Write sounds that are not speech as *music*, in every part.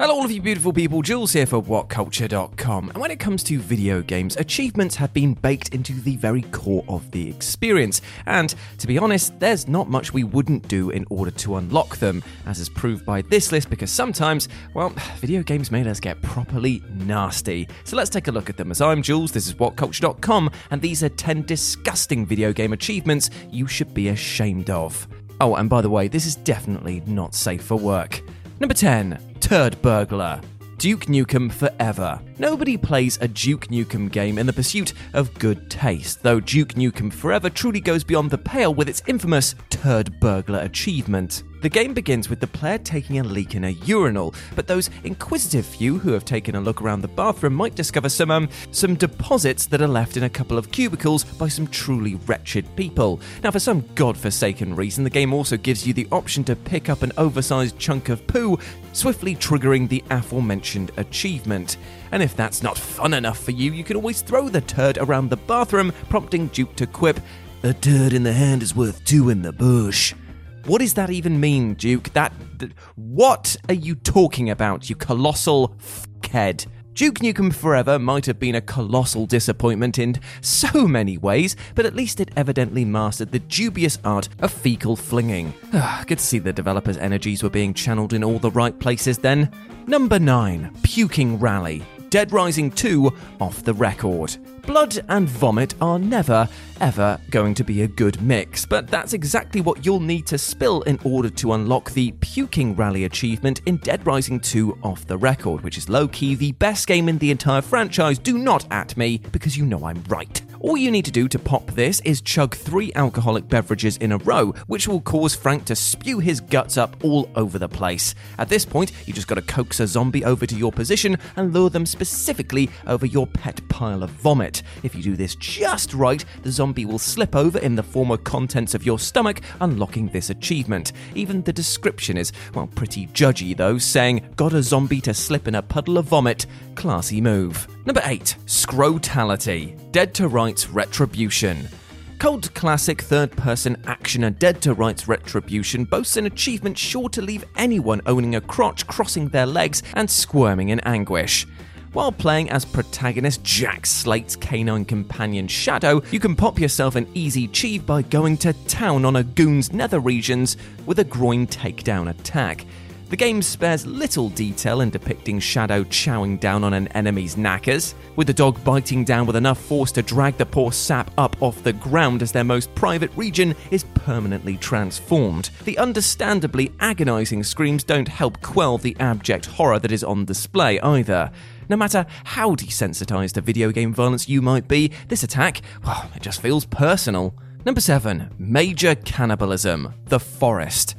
Hello, all of you beautiful people. Jules here for WhatCulture.com. And when it comes to video games, achievements have been baked into the very core of the experience. And to be honest, there's not much we wouldn't do in order to unlock them, as is proved by this list, because sometimes, well, *sighs* video games made us get properly nasty. So let's take a look at them. As I'm Jules, this is WhatCulture.com, and these are 10 disgusting video game achievements you should be ashamed of. Oh, and by the way, this is definitely not safe for work. Number 10, Turd Burglar. Duke Nukem Forever. Nobody plays a Duke Nukem game in the pursuit of good taste, though Duke Nukem Forever truly goes beyond the pale with its infamous Turd Burglar achievement. The game begins with the player taking a leak in a urinal, but those inquisitive few who have taken a look around the bathroom might discover some um, some deposits that are left in a couple of cubicles by some truly wretched people. Now, for some godforsaken reason, the game also gives you the option to pick up an oversized chunk of poo, swiftly triggering the aforementioned achievement. And if that's not fun enough for you, you can always throw the turd around the bathroom, prompting Duke to quip, "A turd in the hand is worth two in the bush." What does that even mean, Duke? That. th- what are you talking about, you colossal fuckhead? Duke Nukem Forever might have been a colossal disappointment in so many ways, but at least it evidently mastered the dubious art of fecal flinging. *sighs* Good to see the developers' energies were being channeled in all the right places then. Number 9 Puking Rally. Dead Rising 2 off the record. Blood and vomit are never, ever going to be a good mix, but that's exactly what you'll need to spill in order to unlock the Puking Rally achievement in Dead Rising 2 off the record, which is low key the best game in the entire franchise. Do not at me, because you know I'm right. All you need to do to pop this is chug three alcoholic beverages in a row, which will cause Frank to spew his guts up all over the place. At this point, you just gotta coax a zombie over to your position and lure them specifically over your pet pile of vomit. If you do this just right, the zombie will slip over in the former contents of your stomach, unlocking this achievement. Even the description is, well, pretty judgy though, saying, Got a zombie to slip in a puddle of vomit. Classy move. Number 8. Scrotality. Dead to Rights Retribution. Cult classic third person actioner Dead to Rights Retribution boasts an achievement sure to leave anyone owning a crotch crossing their legs and squirming in anguish. While playing as protagonist Jack Slate's canine companion Shadow, you can pop yourself an easy cheeve by going to town on a goon's nether regions with a groin takedown attack. The game spares little detail in depicting Shadow chowing down on an enemy's knackers, with the dog biting down with enough force to drag the poor sap up off the ground as their most private region is permanently transformed. The understandably agonizing screams don't help quell the abject horror that is on display either. No matter how desensitized to video game violence you might be, this attack, well, it just feels personal. Number 7. Major Cannibalism The Forest.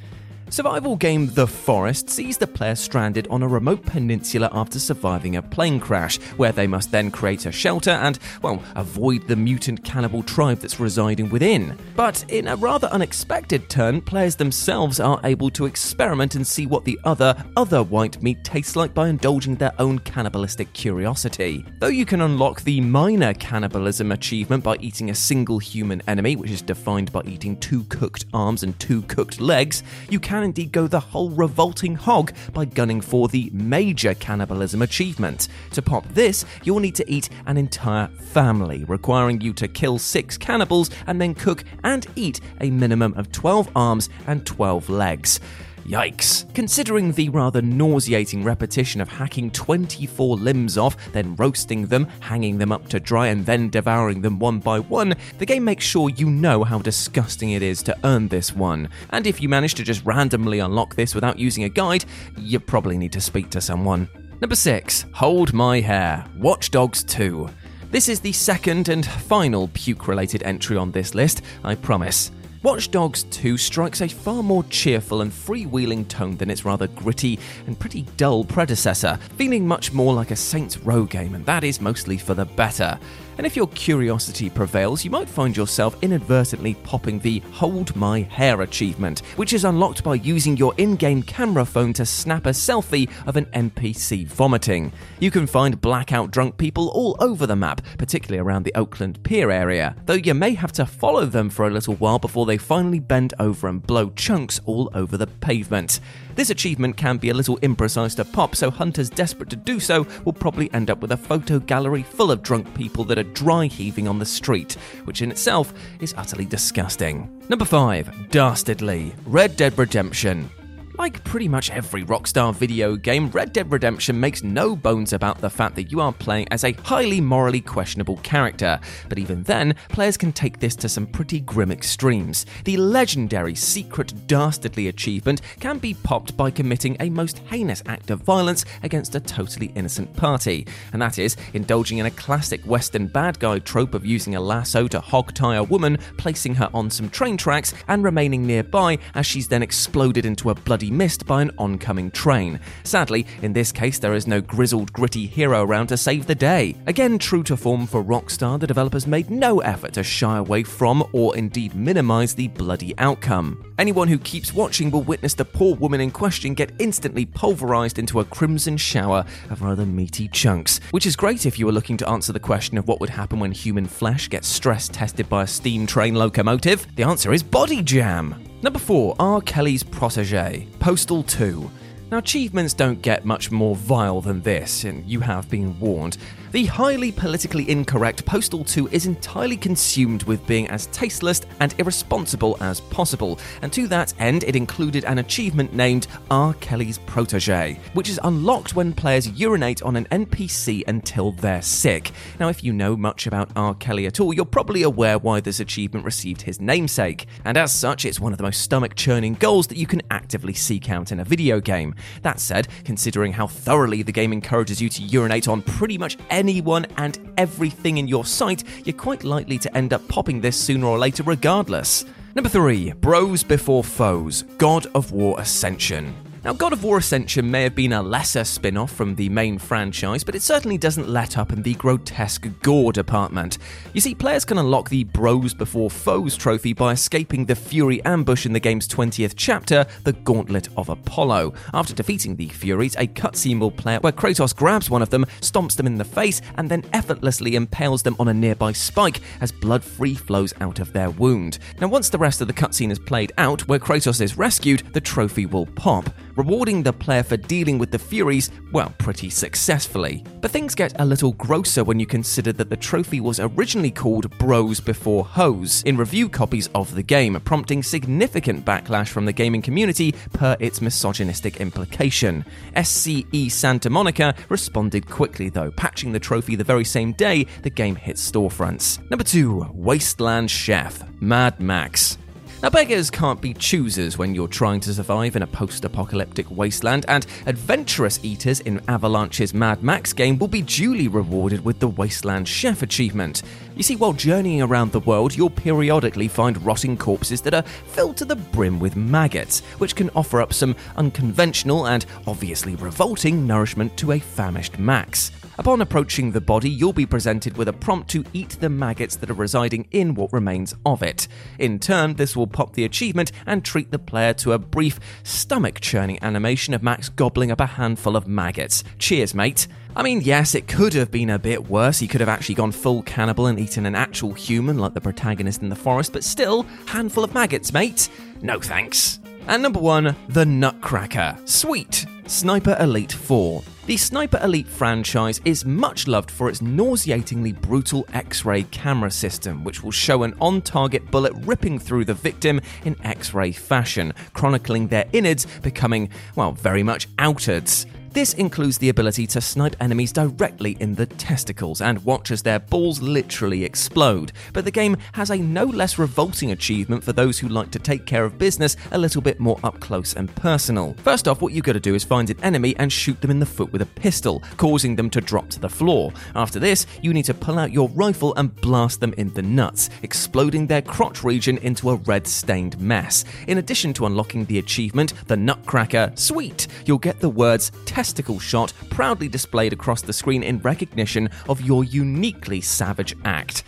Survival game The Forest sees the player stranded on a remote peninsula after surviving a plane crash, where they must then create a shelter and, well, avoid the mutant cannibal tribe that's residing within. But in a rather unexpected turn, players themselves are able to experiment and see what the other, other white meat tastes like by indulging their own cannibalistic curiosity. Though you can unlock the minor cannibalism achievement by eating a single human enemy, which is defined by eating two cooked arms and two cooked legs, you can indeed go the whole revolting hog by gunning for the major cannibalism achievement. To pop this, you'll need to eat an entire family, requiring you to kill six cannibals and then cook and eat a minimum of 12 arms and 12 legs. Yikes. Considering the rather nauseating repetition of hacking 24 limbs off, then roasting them, hanging them up to dry, and then devouring them one by one, the game makes sure you know how disgusting it is to earn this one. And if you manage to just randomly unlock this without using a guide, you probably need to speak to someone. Number 6. Hold My Hair. Watch Dogs 2. This is the second and final puke related entry on this list, I promise. Watch Dogs 2 strikes a far more cheerful and freewheeling tone than its rather gritty and pretty dull predecessor, feeling much more like a Saints Row game, and that is mostly for the better. And if your curiosity prevails, you might find yourself inadvertently popping the Hold My Hair achievement, which is unlocked by using your in game camera phone to snap a selfie of an NPC vomiting. You can find blackout drunk people all over the map, particularly around the Oakland Pier area, though you may have to follow them for a little while before they finally bend over and blow chunks all over the pavement. This achievement can be a little imprecise to pop, so hunters desperate to do so will probably end up with a photo gallery full of drunk people that are dry heaving on the street, which in itself is utterly disgusting. Number 5. Dastardly Red Dead Redemption. Like pretty much every Rockstar video game, Red Dead Redemption makes no bones about the fact that you are playing as a highly morally questionable character. But even then, players can take this to some pretty grim extremes. The legendary Secret Dastardly achievement can be popped by committing a most heinous act of violence against a totally innocent party, and that is indulging in a classic Western bad guy trope of using a lasso to hog tie a woman, placing her on some train tracks, and remaining nearby as she's then exploded into a bloody mist by an oncoming train. Sadly, in this case, there is no grizzled, gritty hero around to save the day. Again, true to form for Rockstar, the developers made no effort to shy away from or indeed minimize the bloody outcome. Anyone who keeps watching will witness the poor woman in question get instantly pulverized into a crimson shower of rather meaty chunks, which is great if you are looking to answer the question of what would happen when human flesh gets stress tested by a steam train locomotive. The answer is body jam. Number 4, R. Kelly's protege, Postal 2. Now, achievements don't get much more vile than this, and you have been warned. The highly politically incorrect Postal 2 is entirely consumed with being as tasteless and irresponsible as possible, and to that end, it included an achievement named R. Kelly's Protege, which is unlocked when players urinate on an NPC until they're sick. Now, if you know much about R. Kelly at all, you're probably aware why this achievement received his namesake, and as such, it's one of the most stomach churning goals that you can actively seek out in a video game. That said, considering how thoroughly the game encourages you to urinate on pretty much anyone and everything in your sight, you're quite likely to end up popping this sooner or later regardless. Number 3 Bros Before Foes God of War Ascension. Now, God of War Ascension may have been a lesser spin off from the main franchise, but it certainly doesn't let up in the grotesque gore department. You see, players can unlock the Bros Before Foes trophy by escaping the Fury ambush in the game's 20th chapter, The Gauntlet of Apollo. After defeating the Furies, a cutscene will play out where Kratos grabs one of them, stomps them in the face, and then effortlessly impales them on a nearby spike as blood free flows out of their wound. Now, once the rest of the cutscene is played out, where Kratos is rescued, the trophy will pop rewarding the player for dealing with the Furies, well, pretty successfully. But things get a little grosser when you consider that the trophy was originally called Bros Before Hoes in review copies of the game, prompting significant backlash from the gaming community per its misogynistic implication. SCE Santa Monica responded quickly, though, patching the trophy the very same day the game hit storefronts. Number 2 Wasteland Chef Mad Max. Now, beggars can't be choosers when you're trying to survive in a post apocalyptic wasteland, and adventurous eaters in Avalanche's Mad Max game will be duly rewarded with the Wasteland Chef achievement. You see, while journeying around the world, you'll periodically find rotting corpses that are filled to the brim with maggots, which can offer up some unconventional and obviously revolting nourishment to a famished Max. Upon approaching the body, you'll be presented with a prompt to eat the maggots that are residing in what remains of it. In turn, this will pop the achievement and treat the player to a brief, stomach churning animation of Max gobbling up a handful of maggots. Cheers, mate. I mean, yes, it could have been a bit worse. He could have actually gone full cannibal and eaten an actual human like the protagonist in the forest, but still, handful of maggots, mate. No thanks. And number one, The Nutcracker. Sweet. Sniper Elite 4. The Sniper Elite franchise is much loved for its nauseatingly brutal X ray camera system, which will show an on target bullet ripping through the victim in X ray fashion, chronicling their innards becoming, well, very much outards. This includes the ability to snipe enemies directly in the testicles and watch as their balls literally explode. But the game has a no less revolting achievement for those who like to take care of business a little bit more up close and personal. First off, what you gotta do is find an enemy and shoot them in the foot with a pistol, causing them to drop to the floor. After this, you need to pull out your rifle and blast them in the nuts, exploding their crotch region into a red stained mess. In addition to unlocking the achievement, the Nutcracker Sweet, you'll get the words testicle shot proudly displayed across the screen in recognition of your uniquely savage act.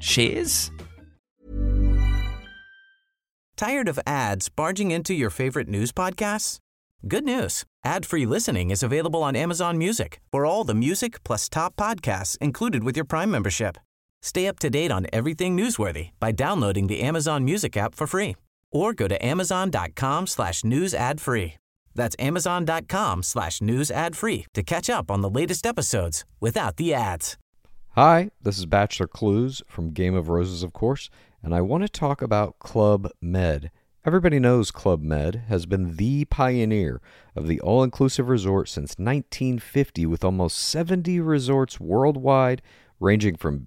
Cheers? Tired of ads barging into your favorite news podcasts? Good news. Ad-free listening is available on Amazon Music. For all the music plus top podcasts included with your Prime membership. Stay up to date on everything newsworthy by downloading the Amazon Music app for free or go to amazon.com slash news ad free. That's amazon.com slash news ad free to catch up on the latest episodes without the ads. Hi, this is Bachelor Clues from Game of Roses, of course, and I want to talk about Club Med. Everybody knows Club Med has been the pioneer of the all inclusive resort since 1950, with almost 70 resorts worldwide, ranging from